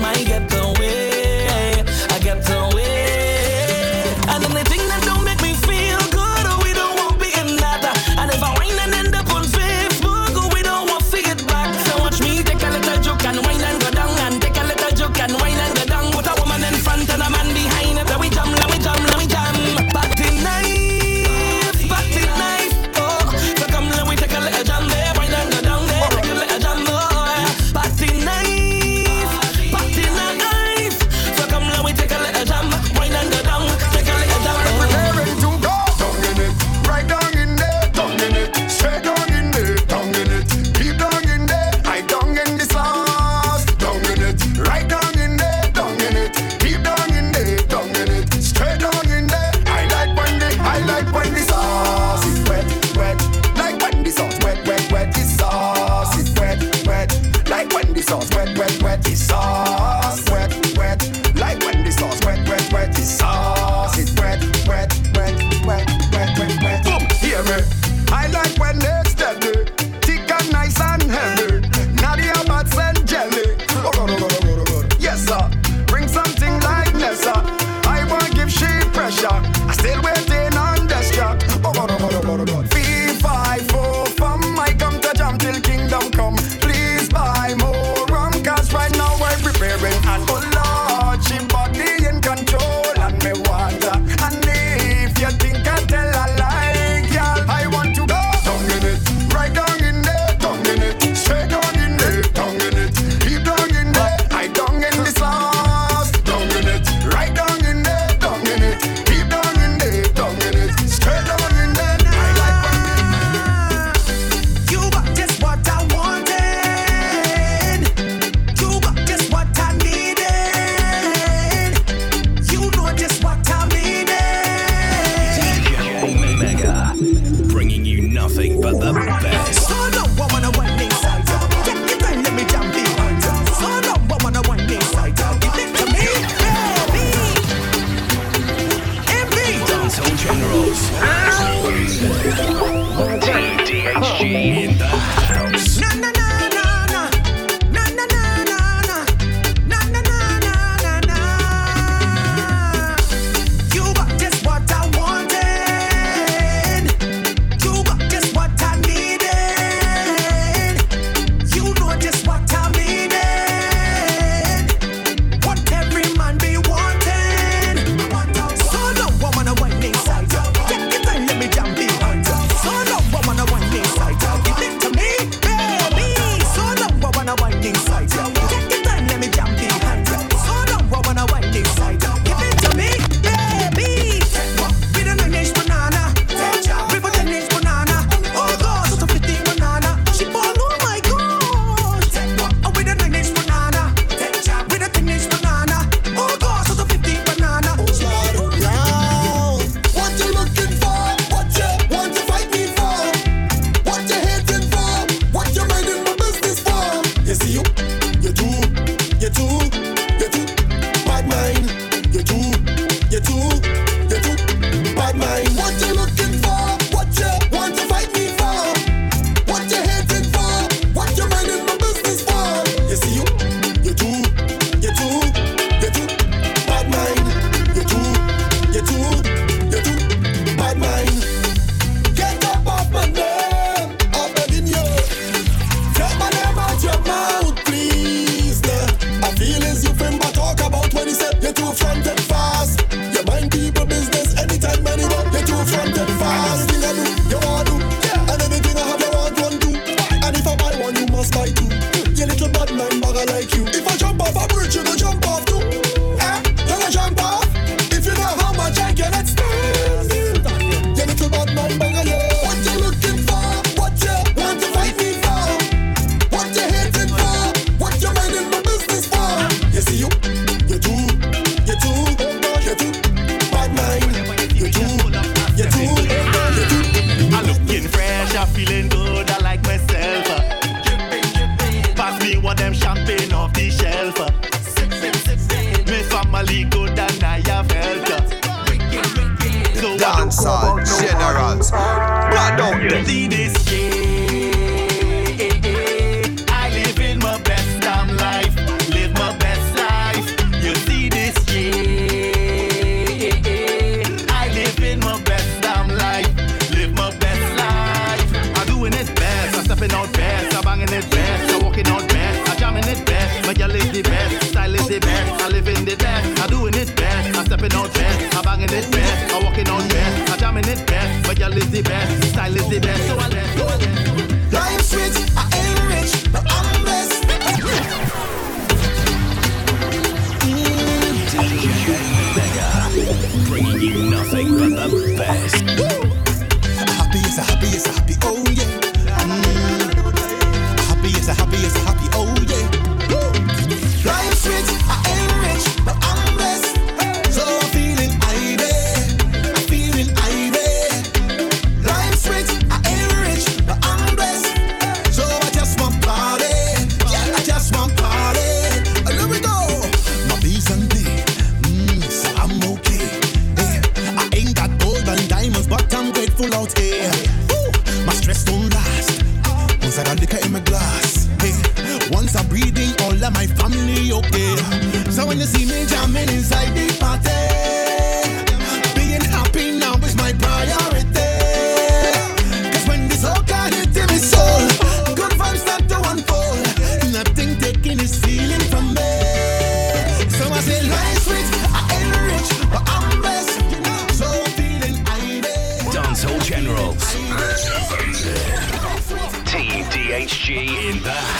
might get the way. sauce. Wet, wet, wetty sauce. Wet, all generals. blood don't you? nothing but the best. Happy is a happy is a happy. Oh. out, eh? Ooh, my stress don't last. Once I got liquor in my glass, hey. Once I'm breathing, all of my family okay. So when you see me jamming inside the party. G. In the